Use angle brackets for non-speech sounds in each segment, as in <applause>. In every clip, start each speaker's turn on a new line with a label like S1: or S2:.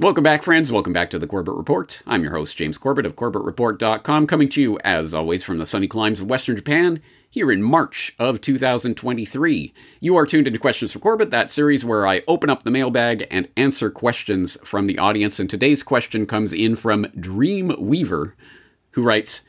S1: Welcome back, friends. Welcome back to the Corbett Report. I'm your host, James Corbett of CorbettReport.com, coming to you, as always, from the sunny climes of Western Japan, here in March of 2023. You are tuned into Questions for Corbett, that series where I open up the mailbag and answer questions from the audience. And today's question comes in from Dream Weaver, who writes,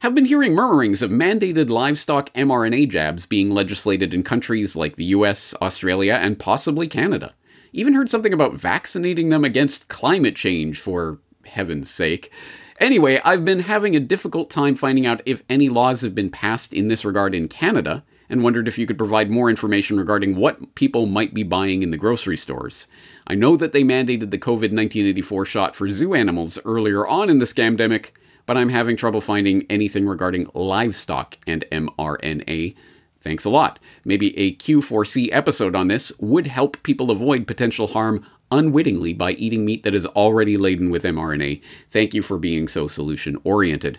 S1: have been hearing murmurings of mandated livestock mRNA jabs being legislated in countries like the US, Australia, and possibly Canada. Even heard something about vaccinating them against climate change, for heaven's sake. Anyway, I've been having a difficult time finding out if any laws have been passed in this regard in Canada, and wondered if you could provide more information regarding what people might be buying in the grocery stores. I know that they mandated the COVID 1984 shot for zoo animals earlier on in the scamdemic, but I'm having trouble finding anything regarding livestock and mRNA. Thanks a lot. Maybe a Q4C episode on this would help people avoid potential harm unwittingly by eating meat that is already laden with mRNA. Thank you for being so solution oriented.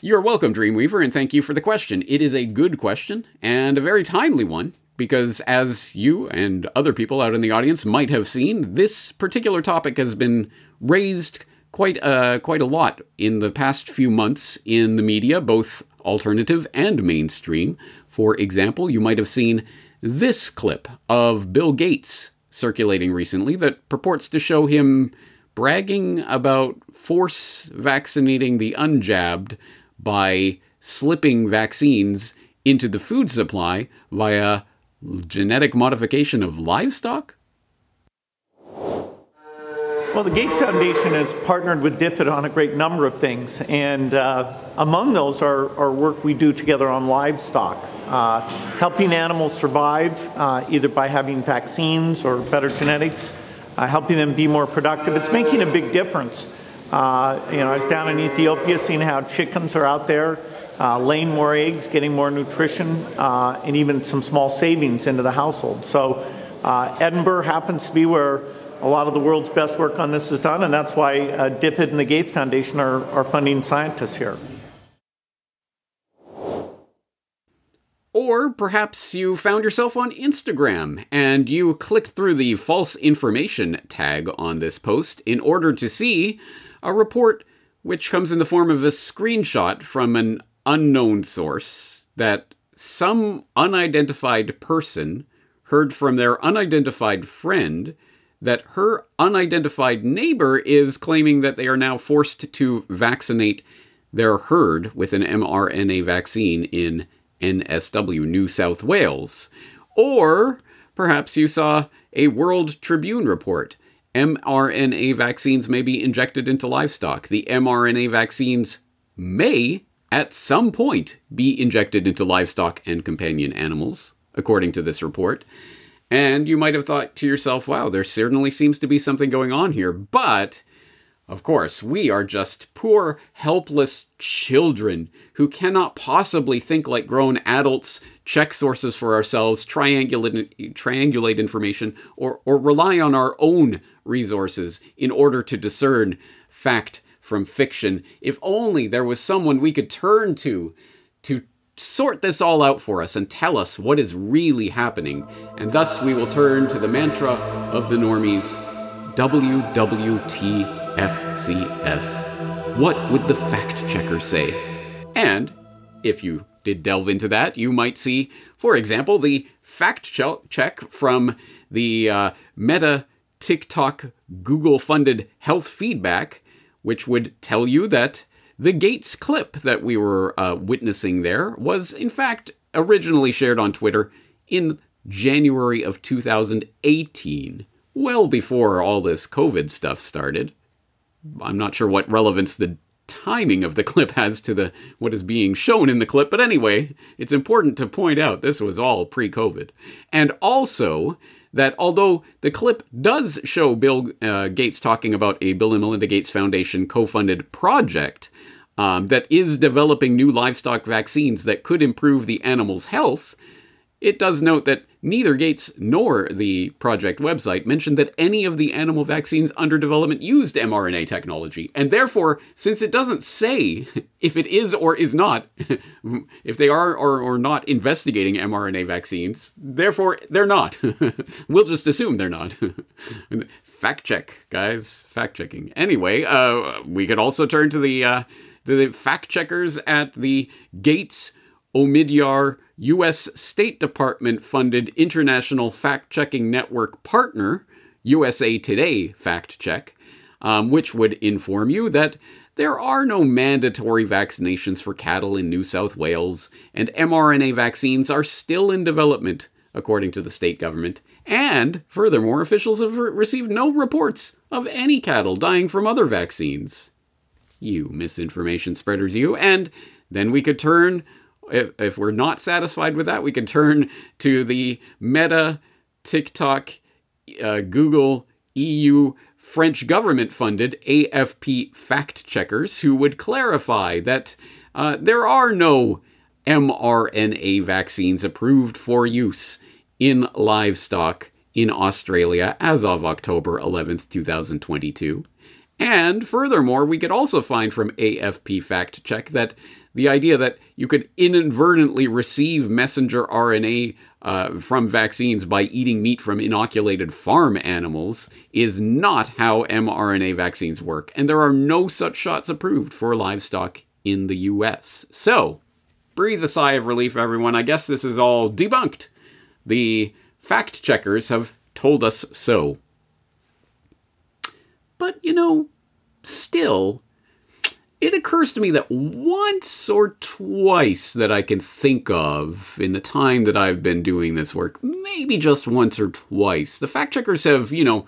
S1: You're welcome, Dreamweaver, and thank you for the question. It is a good question and a very timely one because, as you and other people out in the audience might have seen, this particular topic has been raised quite uh, quite a lot in the past few months in the media, both alternative and mainstream. For example, you might have seen this clip of Bill Gates circulating recently that purports to show him bragging about force vaccinating the unjabbed by slipping vaccines into the food supply via genetic modification of livestock?
S2: Well, the Gates Foundation has partnered with DFID on a great number of things, and uh, among those are, are, work we do together on livestock, uh, helping animals survive uh, either by having vaccines or better genetics, uh, helping them be more productive. It's making a big difference. Uh, you know, I was down in Ethiopia seeing how chickens are out there uh, laying more eggs, getting more nutrition, and even some small savings into the household. So, Edinburgh happens to be where a lot of the world's best work on this is done, and that's why uh, DFID and the Gates Foundation are, are funding scientists here.
S1: Or perhaps you found yourself on Instagram and you clicked through the false information tag on this post in order to see a report which comes in the form of a screenshot from an unknown source that some unidentified person heard from their unidentified friend that her unidentified neighbor is claiming that they are now forced to vaccinate their herd with an mRNA vaccine in NSW, New South Wales. Or perhaps you saw a World Tribune report. mRNA vaccines may be injected into livestock. The mRNA vaccines may, at some point, be injected into livestock and companion animals, according to this report. And you might have thought to yourself, wow, there certainly seems to be something going on here. But, of course, we are just poor, helpless children who cannot possibly think like grown adults, check sources for ourselves, triangulate, triangulate information, or, or rely on our own resources in order to discern fact from fiction. If only there was someone we could turn to to sort this all out for us and tell us what is really happening. And thus we will turn to the mantra of the normies WWTFCS. What would the fact checker say? And if you did delve into that, you might see, for example, the fact check from the uh, Meta TikTok Google funded health feedback, which would tell you that the Gates clip that we were uh, witnessing there was, in fact, originally shared on Twitter in January of 2018, well before all this COVID stuff started. I'm not sure what relevance the timing of the clip has to the what is being shown in the clip, but anyway, it's important to point out this was all pre-COVID. And also that although the clip does show Bill uh, Gates talking about a Bill and Melinda Gates Foundation co-funded project, um, that is developing new livestock vaccines that could improve the animal's health, it does note that neither Gates nor the project website mentioned that any of the animal vaccines under development used mRNA technology. And therefore, since it doesn't say <laughs> if it is or is not, <laughs> if they are or, or not investigating mRNA vaccines, therefore they're not. <laughs> we'll just assume they're not. fact check, guys. Fact checking. Anyway, uh, we could also turn to the uh, the fact checkers at the Gates Omidyar U.S. State Department funded international fact checking network partner, USA Today Fact Check, um, which would inform you that there are no mandatory vaccinations for cattle in New South Wales, and mRNA vaccines are still in development, according to the state government. And furthermore, officials have re- received no reports of any cattle dying from other vaccines. You misinformation spreaders, you. And then we could turn, if, if we're not satisfied with that, we could turn to the Meta, TikTok, uh, Google, EU, French government funded AFP fact checkers who would clarify that uh, there are no mRNA vaccines approved for use in livestock in Australia as of October 11th, 2022. And furthermore, we could also find from AFP Fact Check that the idea that you could inadvertently receive messenger RNA uh, from vaccines by eating meat from inoculated farm animals is not how mRNA vaccines work, and there are no such shots approved for livestock in the US. So, breathe a sigh of relief, everyone. I guess this is all debunked. The fact checkers have told us so. But, you know, still, it occurs to me that once or twice that I can think of in the time that I've been doing this work, maybe just once or twice, the fact checkers have, you know,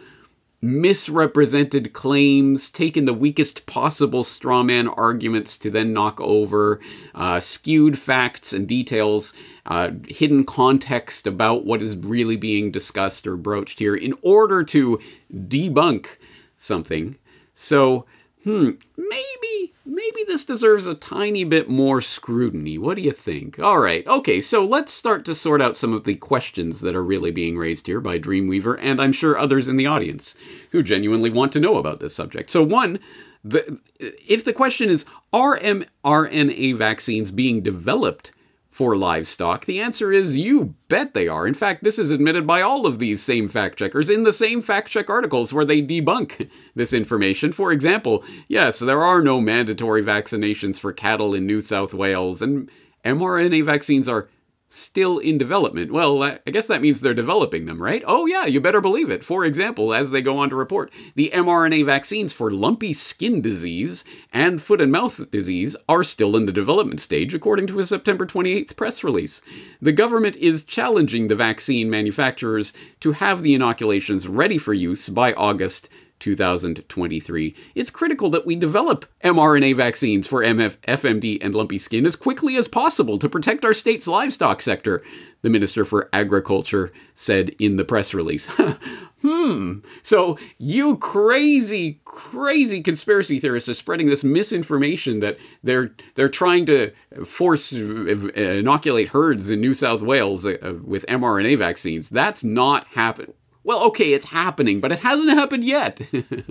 S1: misrepresented claims, taken the weakest possible strawman arguments to then knock over, uh, skewed facts and details, uh, hidden context about what is really being discussed or broached here in order to debunk something. So, hmm, maybe maybe this deserves a tiny bit more scrutiny. What do you think? All right, okay, so let's start to sort out some of the questions that are really being raised here by Dreamweaver, and I'm sure others in the audience who genuinely want to know about this subject. So, one, the, if the question is Are mRNA vaccines being developed for livestock? The answer is you bet they are. In fact, this is admitted by all of these same fact checkers in the same fact check articles where they debunk <laughs> this information. For example, yes, there are no mandatory vaccinations for cattle in New South Wales, and mRNA vaccines are still in development. Well, I guess that means they're developing them, right? Oh, yeah, you better believe it. For example, as they go on to report, the mRNA vaccines for lumpy skin disease and foot and mouth disease are still in the development stage, according to a September 28th press release. The government is challenging the vaccine manufacturers to have the inoculations ready for use by August 2023. It's critical that we develop mRNA vaccines for MF, FMD and lumpy skin as quickly as possible to protect our state's livestock sector, the Minister for Agriculture said in the press release. <laughs> hmm. So, you crazy, crazy conspiracy theorists are spreading this misinformation that they're they're trying to force inoculate herds in New South Wales uh, with mRNA vaccines. That's not happening. Well, okay, it's happening, but it hasn't happened yet.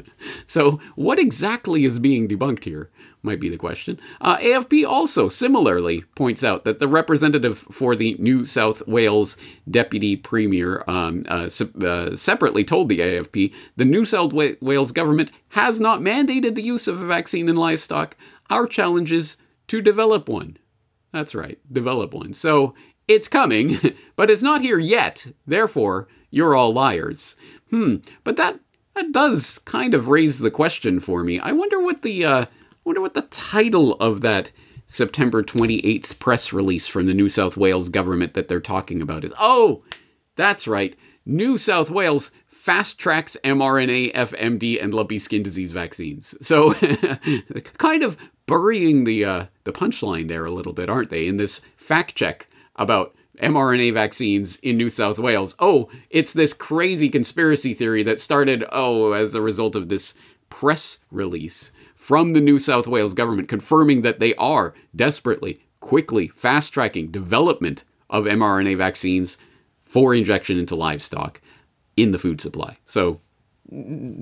S1: <laughs> so, what exactly is being debunked here? Might be the question. Uh, AFP also similarly points out that the representative for the New South Wales Deputy Premier um, uh, se- uh, separately told the AFP the New South Wales government has not mandated the use of a vaccine in livestock. Our challenge is to develop one. That's right, develop one. So, it's coming, <laughs> but it's not here yet. Therefore, you're all liars. Hmm, but that that does kind of raise the question for me. I wonder what the uh, wonder what the title of that September 28th press release from the New South Wales government that they're talking about is. Oh, that's right. New South Wales fast tracks mRNA, FMD, and lumpy skin disease vaccines. So, <laughs> kind of burying the uh, the punchline there a little bit, aren't they? In this fact check about mRNA vaccines in New South Wales. Oh, it's this crazy conspiracy theory that started, oh, as a result of this press release from the New South Wales government confirming that they are desperately, quickly fast tracking development of mRNA vaccines for injection into livestock in the food supply. So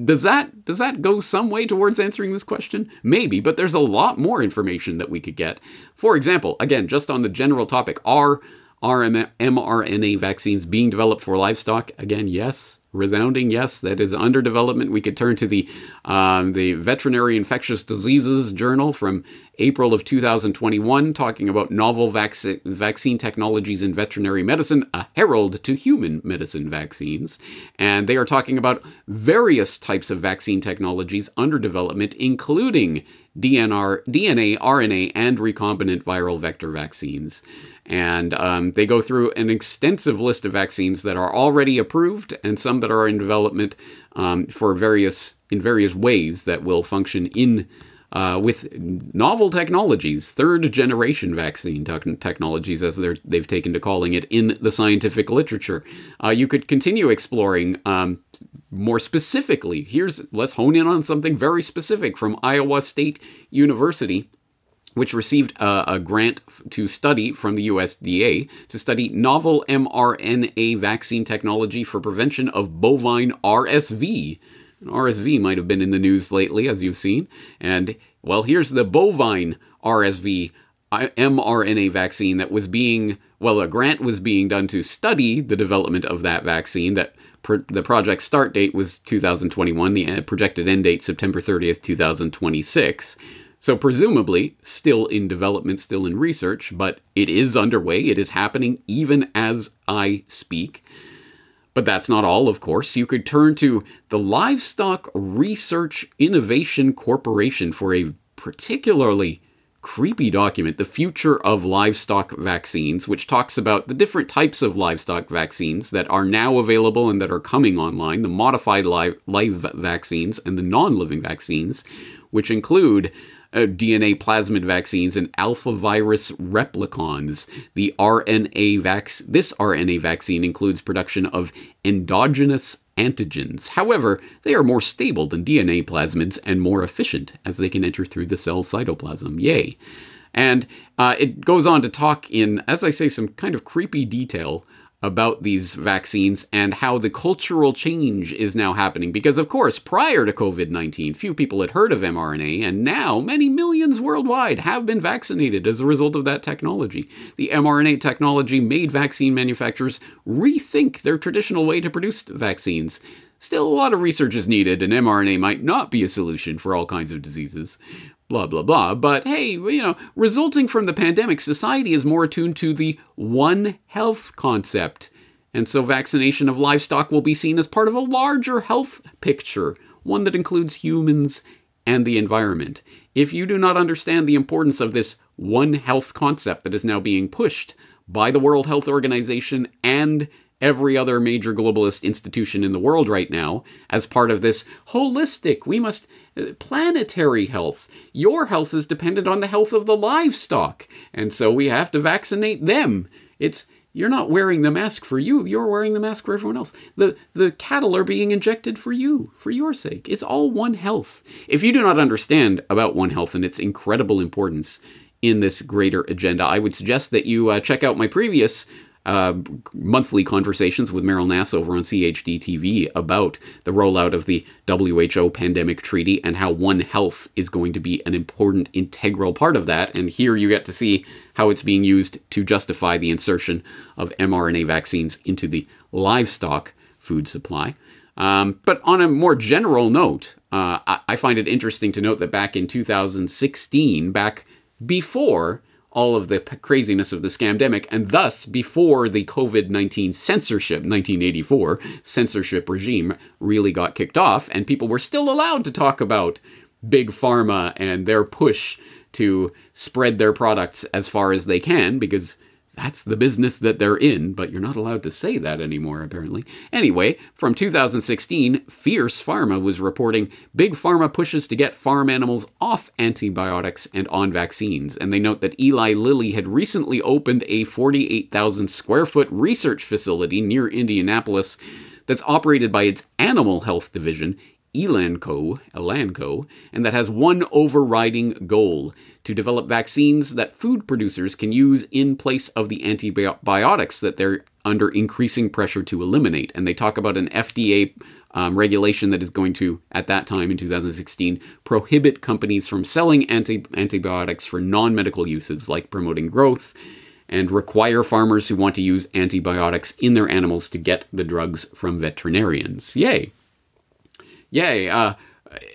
S1: does that does that go some way towards answering this question? Maybe, but there's a lot more information that we could get. For example, again, just on the general topic, are mRNA vaccines being developed for livestock? Again, yes. Resounding yes, that is under development. We could turn to the um, the Veterinary Infectious Diseases Journal from April of 2021, talking about novel vac- vaccine technologies in veterinary medicine, a herald to human medicine vaccines. And they are talking about various types of vaccine technologies under development, including DNR, DNA, RNA, and recombinant viral vector vaccines. And um, they go through an extensive list of vaccines that are already approved and some that are in development um, for various in various ways that will function in uh, with novel technologies, third generation vaccine te- technologies, as they've taken to calling it in the scientific literature. Uh, you could continue exploring um, more specifically. Here's let's hone in on something very specific from Iowa State University which received a, a, grant to study from the USDA to study novel mRNA vaccine technology for prevention of bovine RSV. RSV might have been in the news lately, as you've seen. And, well, here's the bovine RSV mRNA vaccine that was being, well, a grant was being done to study the development of that vaccine. That the project start date was 2021, the uh, projected end date September 30th, 2026. So, presumably, still in development, still in research, but it is underway. It is happening even as I speak. But that's not all, of course. You could turn to the Livestock Research Innovation Corporation for a particularly creepy document, The Future of Livestock Vaccines, which talks about the different types of livestock vaccines that are now available and that are coming online, the modified live, live vaccines and the non living vaccines, which include uh, DNA plasmid vaccines and alpha virus replicons. The RNA vac- this RNA vaccine includes production of endogenous antigens. However, they are more stable than DNA plasmids and more efficient as they can enter through the cell cytoplasm. Yay. And uh, it goes on to talk in, as I say, some kind of creepy detail about these vaccines and how the cultural change is now happening. Because, of course, prior to COVID 19, few people had heard of mRNA, and now many millions worldwide have been vaccinated as a result of that technology. The mRNA technology made vaccine manufacturers rethink their traditional way to produce vaccines. Still, a lot of research is needed, and mRNA might not be a solution for all kinds of diseases blah, blah, blah. But hey, you know, resulting from the pandemic, society is more attuned to the One Health concept. And so vaccination of livestock will be seen as part of a larger health picture, one that includes humans and the environment. If you do not understand the importance of this One Health concept that is now being pushed by the World Health Organization and every other major globalist institution in the world right now as part of this holistic, we must planetary health. Your health is dependent on the health of the livestock, and so we have to vaccinate them. It's you're not wearing the mask for you, you're wearing the mask for everyone else. The the cattle are being injected for you, for your sake. It's all one health. If you do not understand about one health and its incredible importance in this greater agenda, I would suggest that you uh, check out my previous uh, monthly conversations with Meryl Nass over on CHD TV about the rollout of the WHO pandemic treaty and how One Health is going to be an important integral part of that. And here you get to see how it's being used to justify the insertion of mRNA vaccines into the livestock food supply. Um, but on a more general note, uh, I, I find it interesting to note that back in 2016, back before all of the craziness of the scamdemic, and thus before the COVID 19 censorship, 1984 censorship regime really got kicked off, and people were still allowed to talk about big pharma and their push to spread their products as far as they can because that's the business that they're in, but you're not allowed to say that anymore, apparently. Anyway, from 2016, Fierce Pharma was reporting Big Pharma pushes to get farm animals off antibiotics and on vaccines. And they note that Eli Lilly had recently opened a 48,000 square foot research facility near Indianapolis that's operated by its animal health division, Elanco, Elanco, and that has one overriding goal to develop vaccines that food producers can use in place of the antibiotics that they're under increasing pressure to eliminate. And they talk about an FDA um, regulation that is going to, at that time in 2016, prohibit companies from selling anti- antibiotics for non medical uses like promoting growth and require farmers who want to use antibiotics in their animals to get the drugs from veterinarians. Yay. Yay. Uh,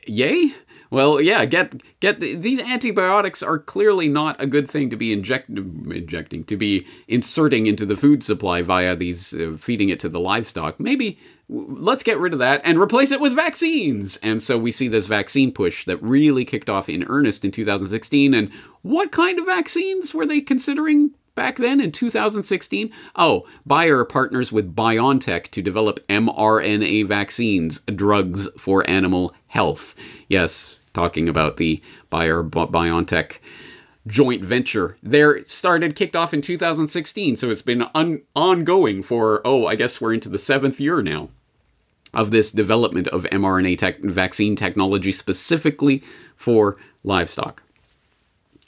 S1: yay? Well, yeah, get get the, these antibiotics are clearly not a good thing to be inject, injecting to be inserting into the food supply via these uh, feeding it to the livestock. Maybe let's get rid of that and replace it with vaccines. And so we see this vaccine push that really kicked off in earnest in 2016. And what kind of vaccines were they considering back then in 2016? Oh, Bayer partners with BioNTech to develop mRNA vaccines, drugs for animal health. Yes, talking about the Bayer BioNTech joint venture. There started kicked off in 2016, so it's been un- ongoing for oh, I guess we're into the seventh year now of this development of mRNA tech- vaccine technology specifically for livestock.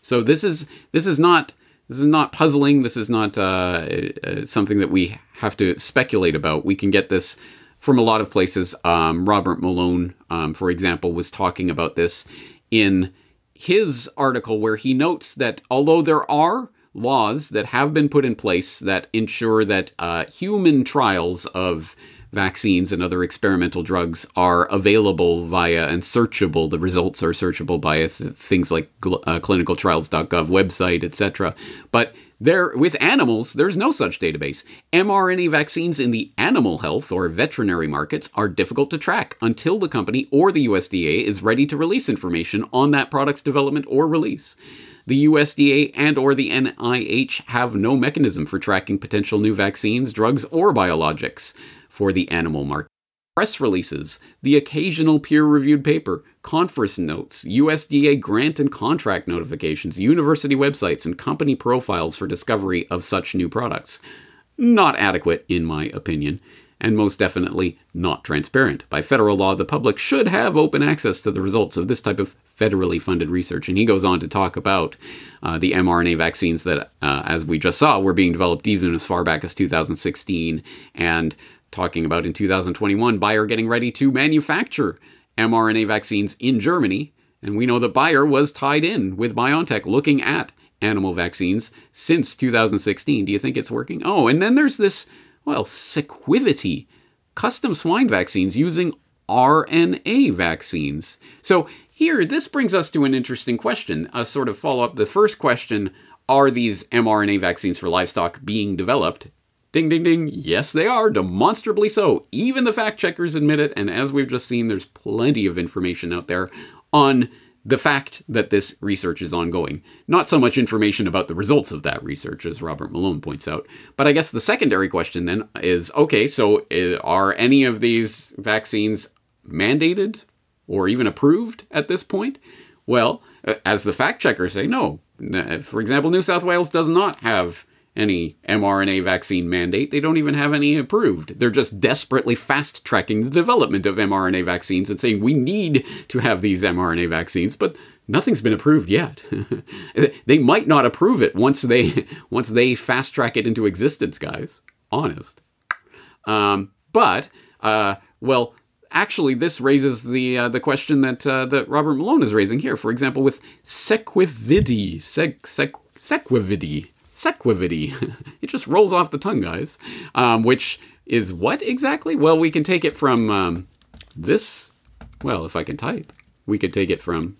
S1: So this is this is not this is not puzzling. This is not uh, uh, something that we have to speculate about. We can get this from a lot of places. Um, Robert Malone, um, for example, was talking about this in his article where he notes that although there are laws that have been put in place that ensure that uh, human trials of vaccines and other experimental drugs are available via and searchable. The results are searchable by th- things like uh, clinicaltrials.gov website, etc. But there, with animals, there's no such database. mRNA vaccines in the animal health or veterinary markets are difficult to track until the company or the USDA is ready to release information on that product's development or release. The USDA and or the NIH have no mechanism for tracking potential new vaccines, drugs, or biologics for the animal market. Press releases, the occasional peer reviewed paper, conference notes, USDA grant and contract notifications, university websites, and company profiles for discovery of such new products. Not adequate, in my opinion, and most definitely not transparent. By federal law, the public should have open access to the results of this type of federally funded research. And he goes on to talk about uh, the mRNA vaccines that, uh, as we just saw, were being developed even as far back as 2016 and talking about in 2021 Bayer getting ready to manufacture mRNA vaccines in Germany. And we know that Bayer was tied in with BioNTech looking at animal vaccines since 2016. Do you think it's working? Oh, and then there's this, well, Sequivity, custom swine vaccines using RNA vaccines. So here, this brings us to an interesting question, a sort of follow up. The first question are these mRNA vaccines for livestock being developed? Ding, ding, ding. Yes, they are, demonstrably so. Even the fact checkers admit it, and as we've just seen, there's plenty of information out there on the fact that this research is ongoing. Not so much information about the results of that research, as Robert Malone points out. But I guess the secondary question then is okay, so uh, are any of these vaccines mandated or even approved at this point? Well, uh, as the fact checkers say, no. For example, New South Wales does not have any mRNA vaccine mandate. They don't even have any approved. They're just desperately fast tracking the development of mRNA vaccines and saying we need to have these mRNA vaccines, but nothing's been approved yet. <laughs> they might not approve it once they <laughs> once they fast track it into existence, guys. Honest. Um, but uh, well, actually, this raises the uh, the question that uh, that Robert Malone is raising here. For example, with Sequivity, Sec, Sec, Sequivity sequivity. <laughs> it just rolls off the tongue, guys. Um, which is what exactly? Well, we can take it from um, this. Well, if I can type, we could take it from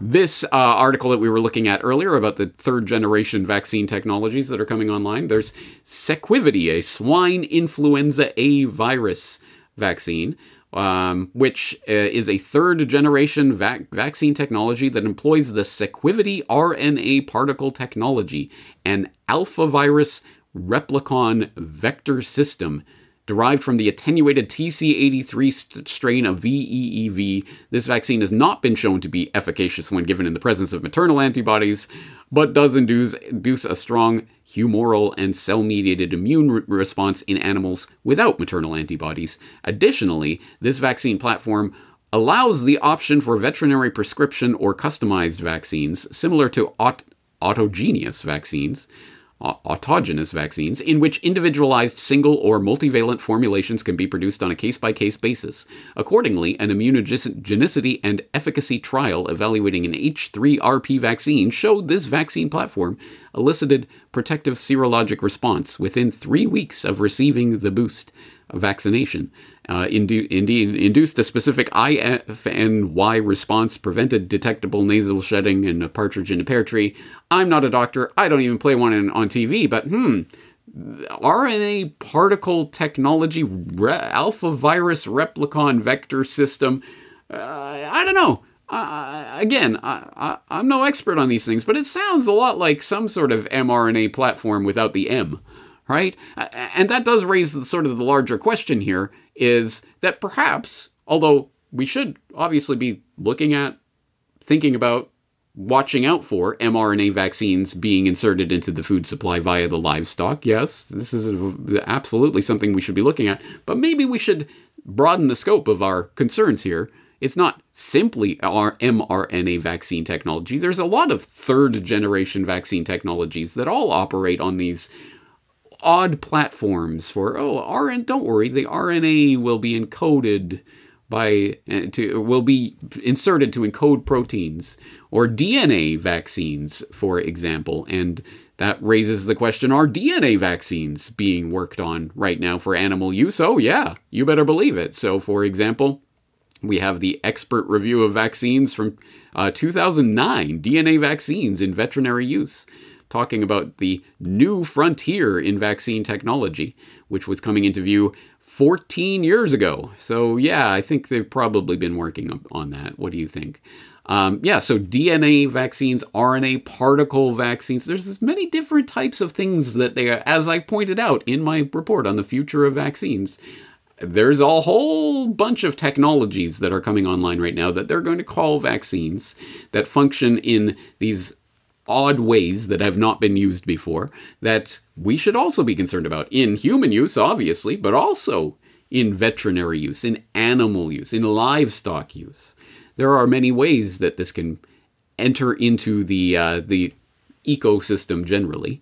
S1: this uh, article that we were looking at earlier about the third generation vaccine technologies that are coming online. There's Sequivity, a swine influenza A virus vaccine um, which uh, is a third generation vac- vaccine technology that employs the Sequivity RNA particle technology, an alpha virus replicon vector system derived from the attenuated TC83 st- strain of VEEV. This vaccine has not been shown to be efficacious when given in the presence of maternal antibodies, but does induce, induce a strong humoral and cell mediated immune re- response in animals without maternal antibodies. Additionally, this vaccine platform allows the option for veterinary prescription or customized vaccines, similar to aut- autogenous vaccines. Autogenous vaccines, in which individualized single or multivalent formulations can be produced on a case by case basis. Accordingly, an immunogenicity and efficacy trial evaluating an H3RP vaccine showed this vaccine platform elicited protective serologic response within three weeks of receiving the boost vaccination. Uh, indeed, induced a specific IFNY response, prevented detectable nasal shedding in a partridge in a pear tree. I'm not a doctor. I don't even play one in, on TV, but hmm, RNA particle technology, re- alpha virus replicon vector system. Uh, I don't know. Uh, again, I, am no expert on these things, but it sounds a lot like some sort of mRNA platform without the M, right? And that does raise the, sort of the larger question here is that perhaps, although we should obviously be looking at, thinking about, watching out for mRNA vaccines being inserted into the food supply via the livestock. Yes, this is absolutely something we should be looking at, but maybe we should broaden the scope of our concerns here. It's not simply our mRNA vaccine technology. There's a lot of third generation vaccine technologies that all operate on these odd platforms for oh RN don't worry the RNA will be encoded by uh, to will be inserted to encode proteins or DNA vaccines for example. And that raises the question are DNA vaccines being worked on right now for animal use? Oh yeah you better believe it. So for example we have the expert review of vaccines from uh, 2009 DNA vaccines in veterinary use talking about the new frontier in vaccine technology, which was coming into view 14 years ago. So, yeah, I think they've probably been working on that. What do you think? Um, yeah, so DNA vaccines, RNA particle vaccines, there's many different types of things that they, as I pointed out in my report on the future of vaccines, there's a whole bunch of technologies that are coming online right now that they're going to call vaccines that function in these odd ways that have not been used before that we should also be concerned about in human use, obviously, but also in veterinary use, in animal use, in livestock use. There are many ways that this can enter into the uh, the ecosystem generally.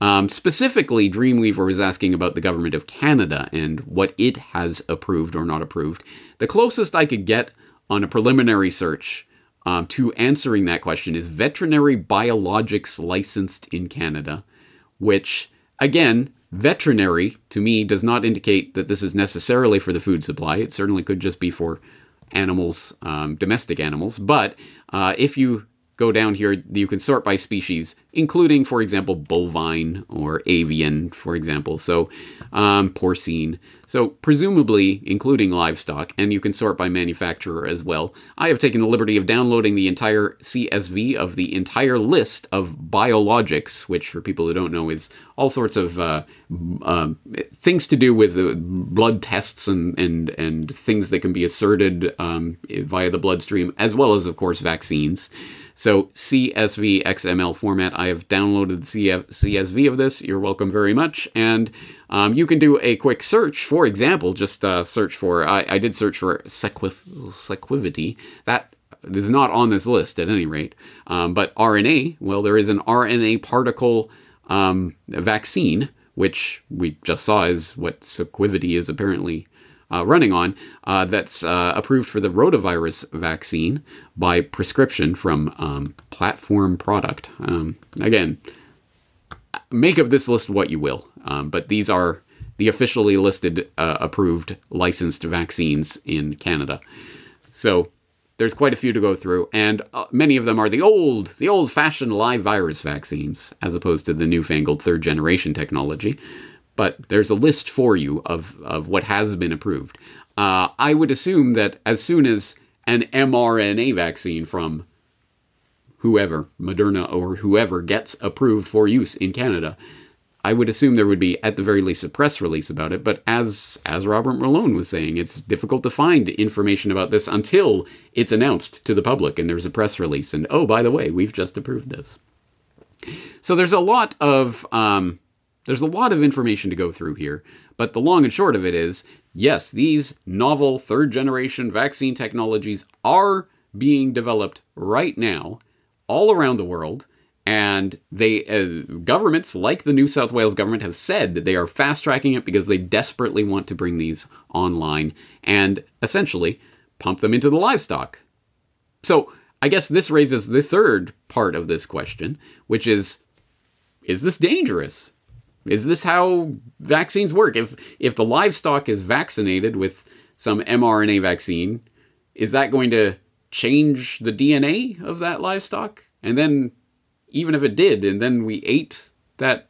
S1: Um, specifically, Dreamweaver was asking about the government of Canada and what it has approved or not approved. The closest I could get on a preliminary search um, to answering that question is veterinary biologics licensed in Canada, which, again, veterinary to me does not indicate that this is necessarily for the food supply. It certainly could just be for animals, um, domestic animals. But uh, if you go down here, you can sort by species, including, for example, bovine or avian, for example. So, um, porcine. So, presumably including livestock, and you can sort by manufacturer as well. I have taken the liberty of downloading the entire CSV of the entire list of biologics, which, for people who don't know, is all sorts of uh, uh, things to do with uh, blood tests and, and, and things that can be asserted um, via the bloodstream, as well as, of course, vaccines. So CSV XML format, I have downloaded the CF- CSV of this. You're welcome very much. And um, you can do a quick search. For example, just uh, search for, I, I, did search for sequiv- sequivity. That is not on this list at any rate. Um, but RNA, well, there is an RNA particle um, vaccine, which we just saw is what sequivity is apparently uh, running on uh, that's uh, approved for the rotavirus vaccine by prescription from um, Platform Product. Um, again, make of this list what you will, um, but these are the officially listed uh, approved licensed vaccines in Canada. So there's quite a few to go through, and uh, many of them are the old, the old-fashioned live virus vaccines, as opposed to the newfangled third generation technology but there's a list for you of, of what has been approved. Uh, I would assume that as soon as an mRNA vaccine from whoever, Moderna or whoever, gets approved for use in Canada, I would assume there would be at the very least a press release about it. But as as Robert Malone was saying, it's difficult to find information about this until it's announced to the public and there's a press release. And oh, by the way, we've just approved this. So there's a lot of um, there's a lot of information to go through here, but the long and short of it is yes, these novel third generation vaccine technologies are being developed right now all around the world, And they uh, governments like the New South Wales government have said that they are fast tracking it because they desperately want to bring these online and essentially pump them into the livestock. So I guess this raises the third part of this question, which is is this dangerous? Is this how vaccines work? If if the livestock is vaccinated with some mRNA vaccine, is that going to change the DNA of that livestock? And then even if it did and then we ate that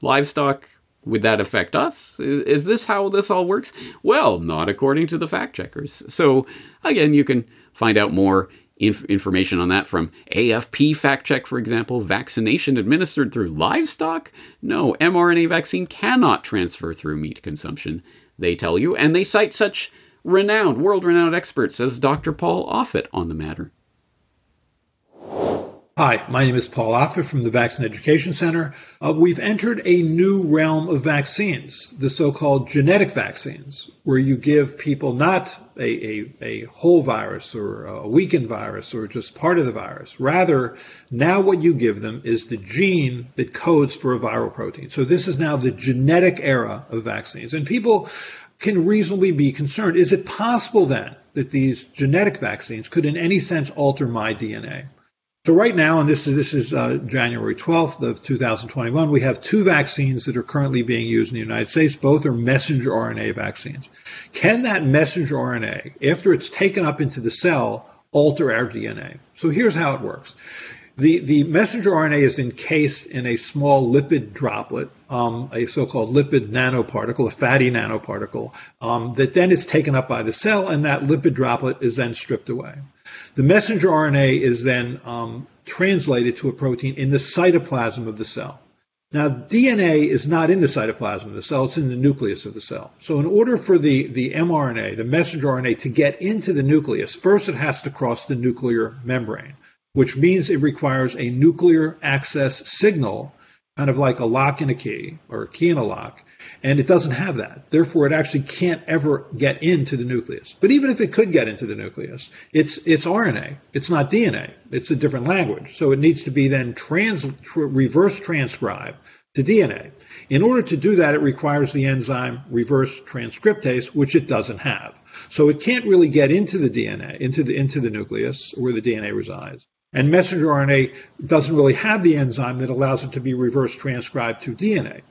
S1: livestock, would that affect us? Is this how this all works? Well, not according to the fact checkers. So again, you can find out more inf- information on that from AFP fact check, for example. Vaccination administered through livestock? No, mRNA vaccine cannot transfer through meat consumption, they tell you, and they cite such renowned, world renowned expert, says Dr. Paul Offit on the matter.
S3: Hi, my name is Paul Offit from the Vaccine Education Center. Uh, we've entered a new realm of vaccines, the so called genetic vaccines, where you give people not a, a, a, whole virus or a weakened virus or just part of the virus. Rather, now what you give them is the gene that codes for a viral protein. So this is now the genetic era of vaccines. And people can reasonably be concerned. Is it possible then that these genetic vaccines could in any sense alter my DNA? So right now, and this is this is uh, January 12th of 2021, we have two vaccines that are currently being used in the United States. Both are messenger RNA vaccines. Can that messenger RNA, after it's taken up into the cell, alter our DNA? So here's how it works. The, the messenger RNA is encased in a small lipid droplet, um, a so-called lipid nanoparticle, a fatty nanoparticle, um, that then is taken up by the cell, and that lipid droplet is then stripped away. The messenger RNA is then um, translated to a protein in the cytoplasm of the cell. Now, DNA is not in the cytoplasm of the cell, it's in the nucleus of the cell. So, in order for the, the mRNA, the messenger RNA, to get into the nucleus, first it has to cross the nuclear membrane, which means it requires a nuclear access signal, kind of like a lock and a key, or a key and a lock, and it doesn't have that. Therefore, it actually can't ever get into the nucleus. But even if it could get into the nucleus, it's it's RNA. It's not DNA. It's a different language. So it needs to be then trans reverse transcribed to DNA. In order to do that, it requires the enzyme reverse transcriptase, which it doesn't have. So it can't really get into the DNA, into the into the nucleus where the DNA resides. And messenger RNA doesn't really have the enzyme that allows it to be reverse transcribed to DNA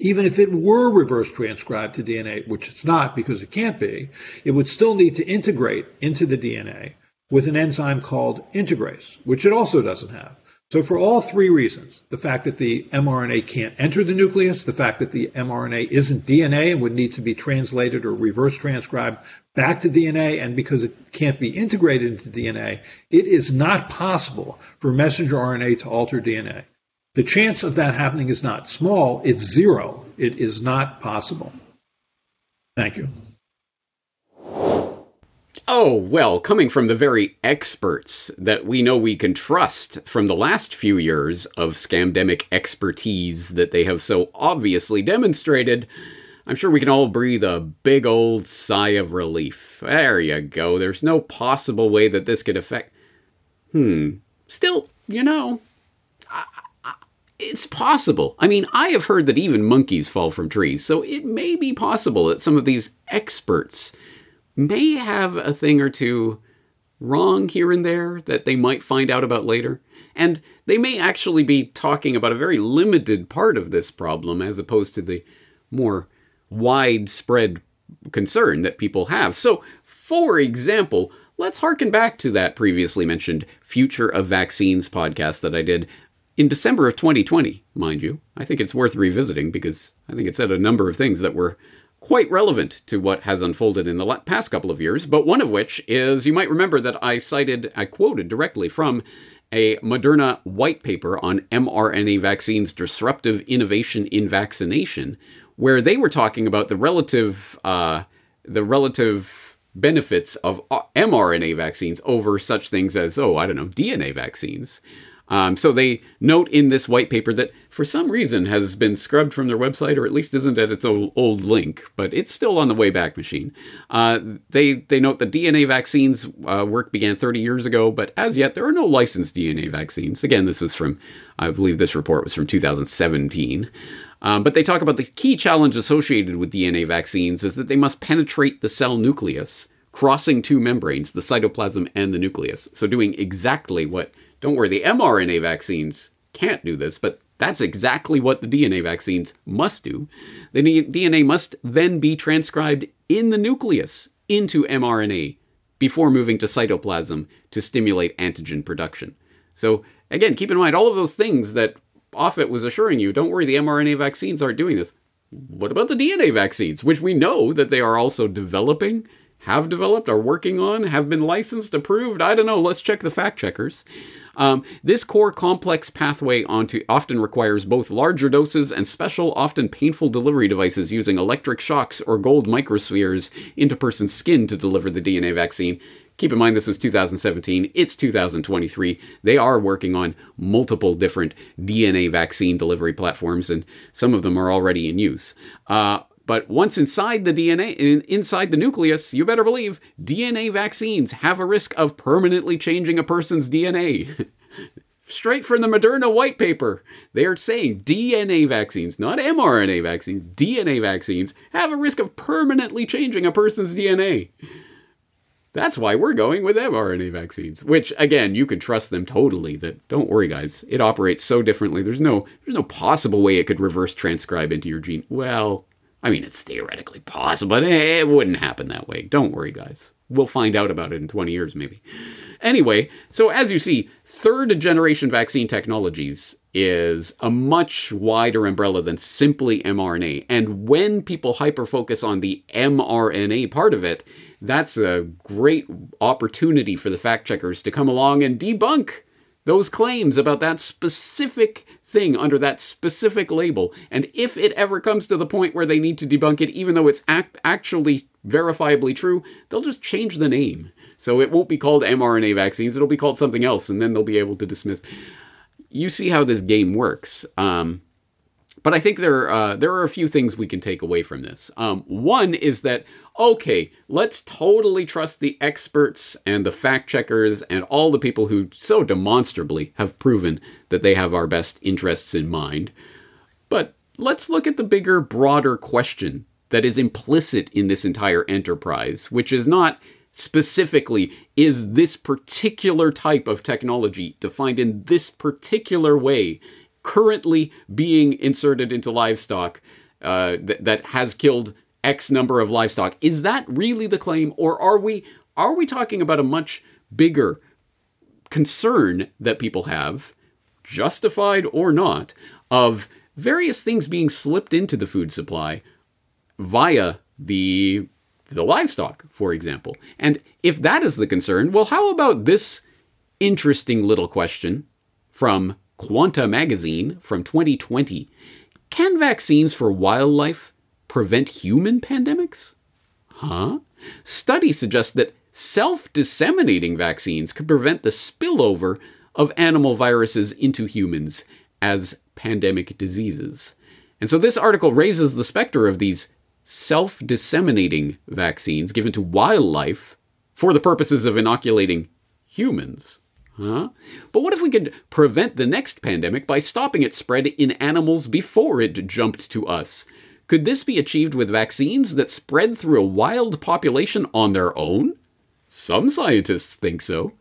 S3: even if it were reverse transcribed to DNA, which it's not because it can't be, it would still need to integrate into the DNA with an enzyme called integrase, which it also doesn't have. So, for all three reasons the fact that the mRNA can't enter the nucleus, the fact that the mRNA isn't DNA and would need to be translated or reverse transcribed back to DNA, and because it can't be integrated into DNA, it is not possible for messenger RNA to alter DNA. The chance of that happening is not small, it's zero. It is not possible. Thank you.
S1: Oh, well, coming from the very experts that we know we can trust from the last few years of scamdemic expertise that they have so obviously demonstrated, I'm sure we can all breathe a big old sigh of relief. There you go. There's no possible way that this could affect. Hmm. Still, you know, I, it's possible. I mean, I have heard that even monkeys fall from trees, so it may be possible that some of these experts may have a thing or two wrong here and there that they might find out about later. And they may actually be talking about a very limited part of this problem as opposed to the more widespread concern that people have. So, for example, let's harken back to that previously mentioned Future of Vaccines podcast that I did in December of 2020, mind you. I think it's worth revisiting because I think it said a number of things that were quite relevant to what has unfolded in the past couple of years, but one of which is you might remember that I cited, I quoted directly from a Moderna white paper on mRNA vaccines disruptive innovation in vaccination, where they were talking about the relative uh, the relative benefits of uh, mRNA vaccines over such things as oh I don't know DNA vaccines. Um, so they note in this white paper that for some reason has been scrubbed from their website, or at least isn't at its old, old link, but it's still on the Wayback Machine. Uh, they they note that DNA vaccines uh, work began 30 years ago, but as yet there are no licensed DNA vaccines. Again, this was from I believe this report was from 2017. Um, but they talk about the key challenge associated with DNA vaccines is that they must penetrate the cell nucleus, crossing two membranes, the cytoplasm and the nucleus. So doing exactly what don't worry, the mRNA vaccines can't do this, but that's exactly what the DNA vaccines must do. The DNA must then be transcribed in the nucleus into mRNA before moving to cytoplasm to stimulate antigen production. So, again, keep in mind all of those things that Offit was assuring you don't worry, the mRNA vaccines aren't doing this. What about the DNA vaccines, which we know that they are also developing, have developed, are working on, have been licensed, approved? I don't know. Let's check the fact checkers. Um, this core complex pathway onto often requires both larger doses and special, often painful delivery devices using electric shocks or gold microspheres into person's skin to deliver the DNA vaccine. Keep in mind this was 2017, it's 2023. They are working on multiple different DNA vaccine delivery platforms, and some of them are already in use. Uh, but once inside the DNA, in, inside the nucleus, you better believe DNA vaccines have a risk of permanently changing a person's DNA. <laughs> Straight from the Moderna white paper, they are saying DNA vaccines, not mRNA vaccines, DNA vaccines have a risk of permanently changing a person's DNA. That's why we're going with mRNA vaccines, which again, you can trust them totally that don't worry guys, it operates so differently. There's no there's no possible way it could reverse transcribe into your gene. Well, I mean, it's theoretically possible, but it wouldn't happen that way. Don't worry, guys. We'll find out about it in 20 years, maybe. Anyway, so as you see, third generation vaccine technologies is a much wider umbrella than simply mRNA. And when people hyperfocus on the mRNA part of it, that's a great opportunity for the fact checkers to come along and debunk those claims about that specific thing under that specific label. And if it ever comes to the point where they need to debunk it, even though it's act- actually verifiably true, they'll just change the name. So it won't be called mRNA vaccines, it'll be called something else, and then they'll be able to dismiss. You see how this game works. Um, but I think there uh, there are a few things we can take away from this. Um, one is that okay, let's totally trust the experts and the fact checkers and all the people who so demonstrably have proven that they have our best interests in mind. But let's look at the bigger, broader question that is implicit in this entire enterprise, which is not specifically is this particular type of technology defined in this particular way currently being inserted into livestock uh, th- that has killed X number of livestock. Is that really the claim, or are we are we talking about a much bigger concern that people have, justified or not, of various things being slipped into the food supply via the the livestock, for example. And if that is the concern, well, how about this interesting little question from Quanta magazine from 2020? Can vaccines for wildlife prevent human pandemics? Huh? Studies suggest that self disseminating vaccines could prevent the spillover of animal viruses into humans as pandemic diseases. And so this article raises the specter of these self disseminating vaccines given to wildlife for the purposes of inoculating humans. Huh? But what if we could prevent the next pandemic by stopping its spread in animals before it jumped to us? Could this be achieved with vaccines that spread through a wild population on their own? Some scientists think so.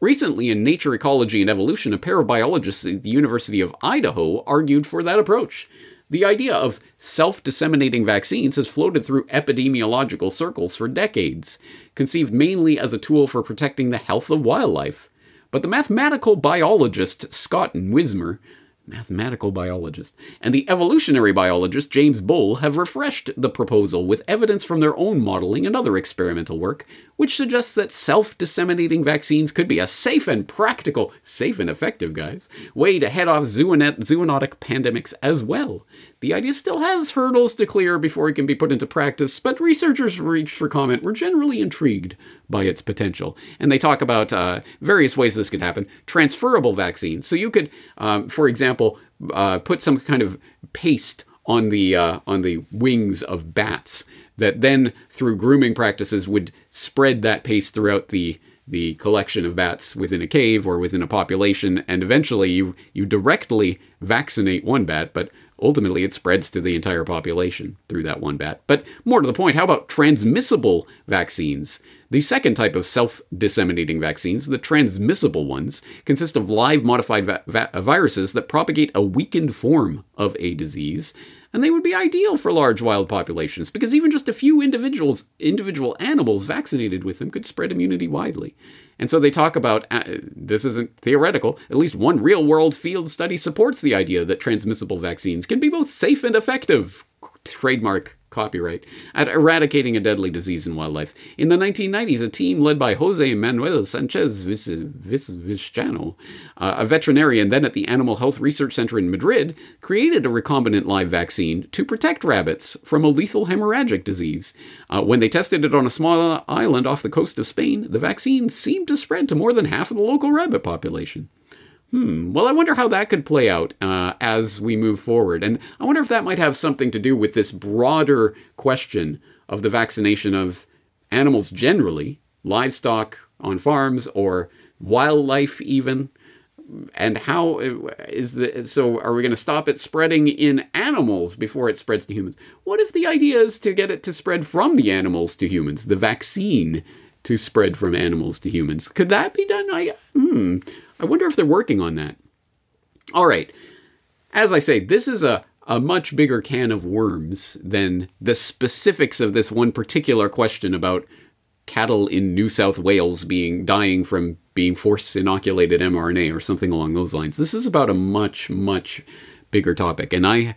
S1: Recently, in Nature Ecology and Evolution, a pair of biologists at the University of Idaho argued for that approach. The idea of self disseminating vaccines has floated through epidemiological circles for decades, conceived mainly as a tool for protecting the health of wildlife. But the mathematical biologist Scott Nuismer mathematical biologist, and the evolutionary biologist James Bull have refreshed the proposal with evidence from their own modeling and other experimental work, which suggests that self disseminating vaccines could be a safe and practical, safe and effective, guys, way to head off zoonotic pandemics as well. the idea still has hurdles to clear before it can be put into practice, but researchers reached for comment were generally intrigued by its potential. And they talk about uh, various ways this could happen. Transferable vaccines. So you could, um, for example, uh, put some kind of paste on the uh, on the wings of bats that then through grooming practices would spread that paste throughout the the collection of bats within a cave or within a population and eventually you you directly vaccinate one bat but ultimately it spreads to the entire population through that one bat. But more to the point how about transmissible vaccines? The second type of self disseminating vaccines, the transmissible ones, consist of live modified va- va- viruses that propagate a weakened form of a disease and they would be ideal for large wild populations because even just a few individuals, individual animals vaccinated with them could spread immunity widely. And so they talk about uh, this isn't theoretical. At least one real world field study supports the idea that transmissible vaccines can be both safe and effective. Trademark copyright, at eradicating a deadly disease in wildlife. In the 1990s, a team led by Jose Manuel Sanchez Vizcaino, uh, a veterinarian then at the Animal Health Research Center in Madrid, created a recombinant live vaccine to protect rabbits from a lethal hemorrhagic disease. Uh, when they tested it on a small island off the coast of Spain, the vaccine seemed to spread to more than half of the local rabbit population. Hmm. Well, I wonder how that could play out uh, as we move forward. And I wonder if that might have something to do with this broader question of the vaccination of animals generally, livestock on farms, or wildlife even. And how uh, the so? Are we going to stop it spreading in animals before it spreads to humans? What if the idea is to get it to spread from the animals to humans? The vaccine to spread from animals to humans. Could that be done? I hmm. I wonder if they're working on that. All right. As I say, this is a, a much bigger can of worms than the specifics of this one particular question about cattle in New South Wales being dying from being force inoculated mRNA or something along those lines. This is about a much much bigger topic and I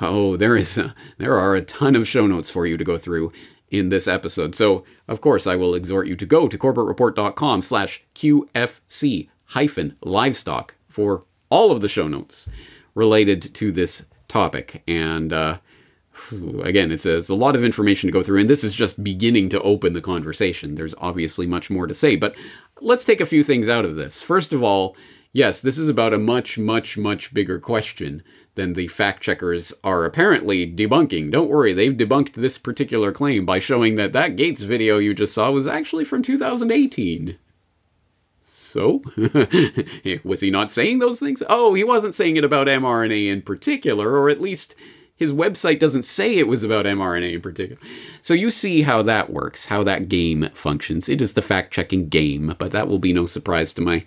S1: oh there is a, there are a ton of show notes for you to go through in this episode. So, of course, I will exhort you to go to corbettreport.com slash QFC hyphen livestock for all of the show notes related to this topic. And uh, again, it's a, it's a lot of information to go through, and this is just beginning to open the conversation. There's obviously much more to say, but let's take a few things out of this. First of all, yes, this is about a much, much, much bigger question than the fact checkers are apparently debunking. Don't worry, they've debunked this particular claim by showing that that Gates video you just saw was actually from 2018. So, <laughs> was he not saying those things? Oh, he wasn't saying it about mRNA in particular, or at least his website doesn't say it was about mRNA in particular. So you see how that works, how that game functions. It is the fact checking game, but that will be no surprise to my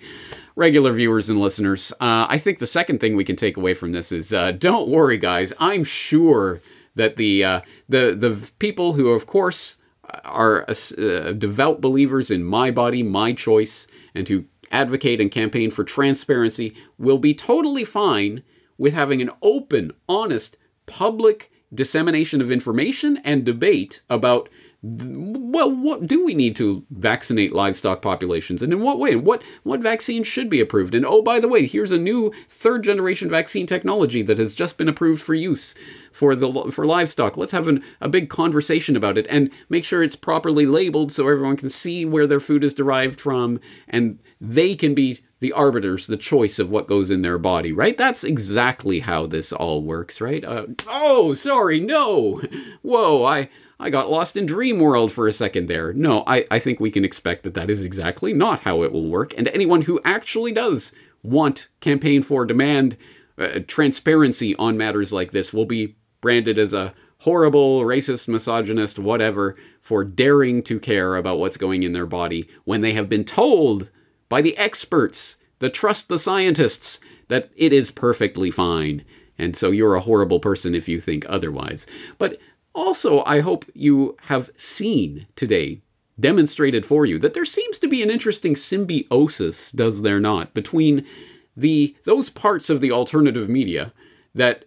S1: regular viewers and listeners. Uh, I think the second thing we can take away from this is uh, don't worry, guys. I'm sure that the uh, the the people who, of course, are uh, devout believers in my body, my choice, and who advocate and campaign for transparency will be totally fine with having an open, honest, public dissemination of information and debate about well, what do we need to vaccinate livestock populations, and in what way? What what vaccines should be approved? And oh, by the way, here's a new third generation vaccine technology that has just been approved for use for the for livestock. Let's have an, a big conversation about it and make sure it's properly labeled so everyone can see where their food is derived from, and they can be the arbiters, the choice of what goes in their body, right? That's exactly how this all works, right? Uh, oh, sorry, no. Whoa, I I got lost in dream world for a second there. No, I, I think we can expect that that is exactly not how it will work. And anyone who actually does want campaign for demand uh, transparency on matters like this will be branded as a horrible, racist, misogynist, whatever, for daring to care about what's going in their body when they have been told by the experts, the trust the scientists, that it is perfectly fine. And so you're a horrible person if you think otherwise. But also, I hope you have seen today, demonstrated for you, that there seems to be an interesting symbiosis, does there not, between the those parts of the alternative media that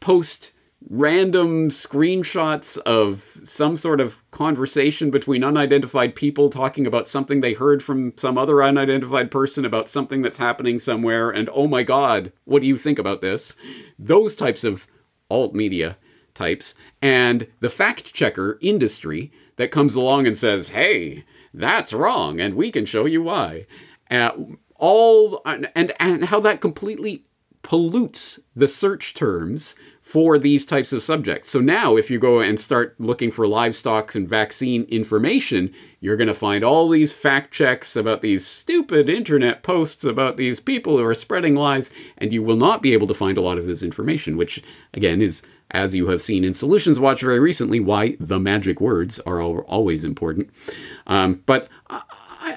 S1: post random screenshots of some sort of conversation between unidentified people talking about something they heard from some other unidentified person about something that's happening somewhere and oh my god what do you think about this? Those types of alt media types and the fact checker industry that comes along and says, hey, that's wrong, and we can show you why. Uh, all and, and how that completely pollutes the search terms for these types of subjects. So now, if you go and start looking for livestock and vaccine information, you're going to find all these fact checks about these stupid internet posts about these people who are spreading lies, and you will not be able to find a lot of this information, which, again, is, as you have seen in Solutions Watch very recently, why the magic words are always important. Um, but I,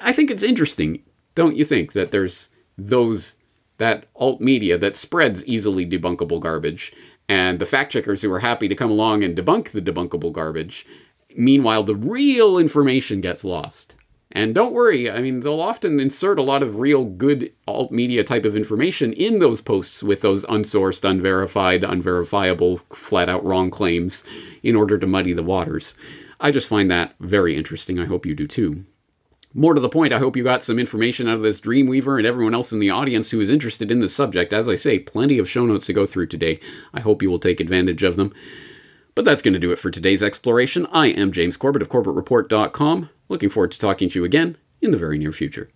S1: I think it's interesting, don't you think, that there's those that alt media that spreads easily debunkable garbage and the fact checkers who are happy to come along and debunk the debunkable garbage. Meanwhile, the real information gets lost. And don't worry, I mean, they'll often insert a lot of real good alt media type of information in those posts with those unsourced, unverified, unverifiable, flat out wrong claims in order to muddy the waters. I just find that very interesting. I hope you do too. More to the point, I hope you got some information out of this Dreamweaver and everyone else in the audience who is interested in the subject. As I say, plenty of show notes to go through today. I hope you will take advantage of them. But that's going to do it for today's exploration. I am James Corbett of CorbettReport.com. Looking forward to talking to you again in the very near future.